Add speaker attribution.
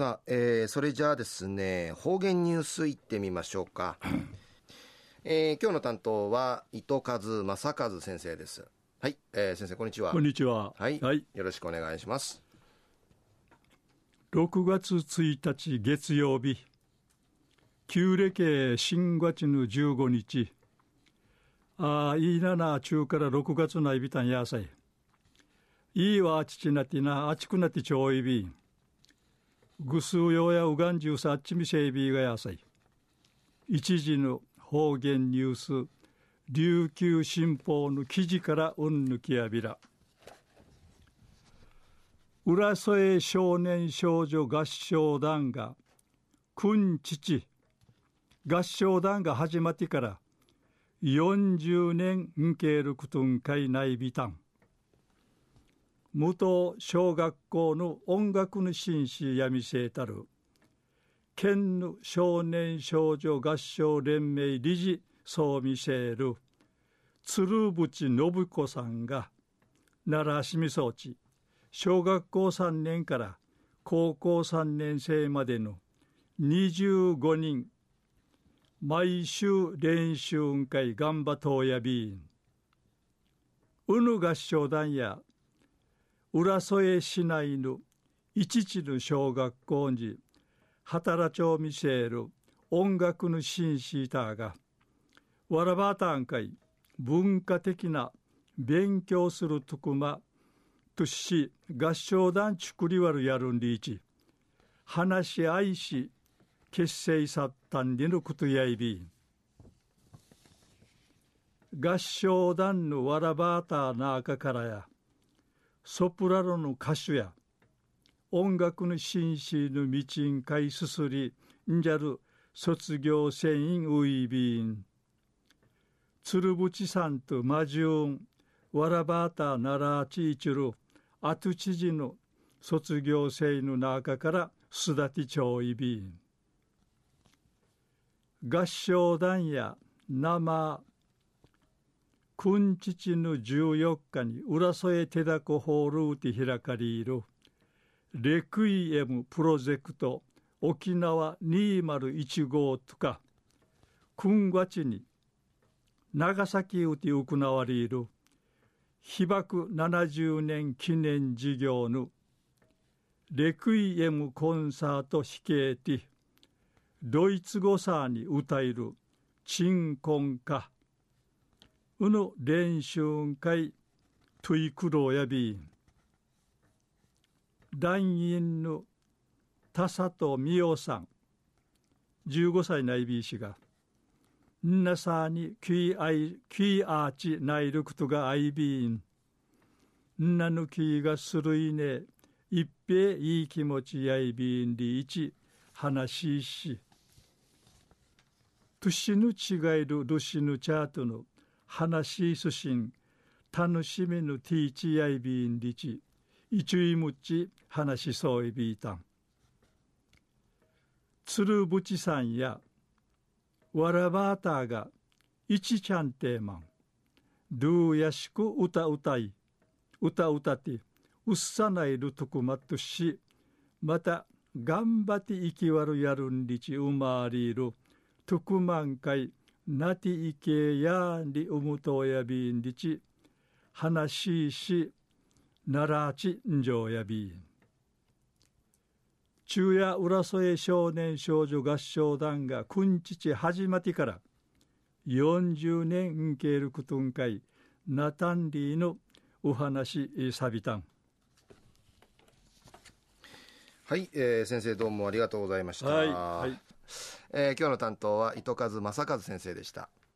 Speaker 1: さあ、えー、それじゃあですね、方言ニュースいってみましょうか。えー、今日の担当は、糸数正和先生です。はい、えー、先生、こんにちは。
Speaker 2: こんにちは。
Speaker 1: はい。はい、よろしくお願いします。
Speaker 2: 6月1日月曜日、旧暦新月の15日、ああ、いいなな、中から6月ないびたんやさい。いいわ、あちちなってな、あちくなってちょいびん。ぐすうようやうがんじゅうさっちみせいびがやさい。一時の方言ニュース、琉球新報の記事からうんぬきやびら。浦添少年少女合唱団が、くん父、合唱団が始まってから40年んけるくとんかいないびたん。武藤小学校の音楽の紳士やみせたる。県の少年少女合唱連盟理事そう見せる。鶴渕信子さんが奈良市民装置。小学校3年から高校3年生までの25人。毎週練習会頑張とうやびんうぬ合唱団や浦添市内の。一地の小学校に働町見せる音楽の紳士たがわらばたんかい文化的な勉強するとくまとし合唱団作りわるやるんりいち話し合いし結成さったんりのことやいび合唱団のわらばたなあかからやソプラノの歌手や音楽の紳士の道んかいすすりんじゃる卒業生員ウイビーン。鶴淵さんとマジュンわらばたならちいちるあと知事の卒業生の中からすだてちょいびん合唱団や生君父の14日に浦添手だこホールウティ開かりいるレクイエムプロジェクト沖縄2015とか。君月に長崎ウティ行われる被爆70年記念事業の。レクイエムコンサート弾けてドイツ語さに歌える。鎮魂歌うぬ練習会トゥイクロやび。ん団員の田里美代さん15歳の IB 氏がんなさにキーアイキーアーチないることが IB ん。んなぬきがするいね一平いい気持ちやいびんりいち話しし。としぬ違いるるしぬチャートの話すしん楽しみぬティーチやいびんりちいちゅいむち話しそういびいたん。鶴淵さんやわらばたがいちちゃんてまん。ドゥやしく歌歌い。歌歌ってうっさないるとくまっとしまた頑張って生きわるやるんりちうまわりる。とくまんかいなていけやんりうむとやびんりち話ししならちんじょうやびん中夜浦添少年少女合唱団がくんちち始まってから40年んけるくとんかいなたんりのお話さびたん。
Speaker 1: はい、えー、先生どうもありがとうございました。はい、はい、えー、今日の担当は糸数正和先生でした。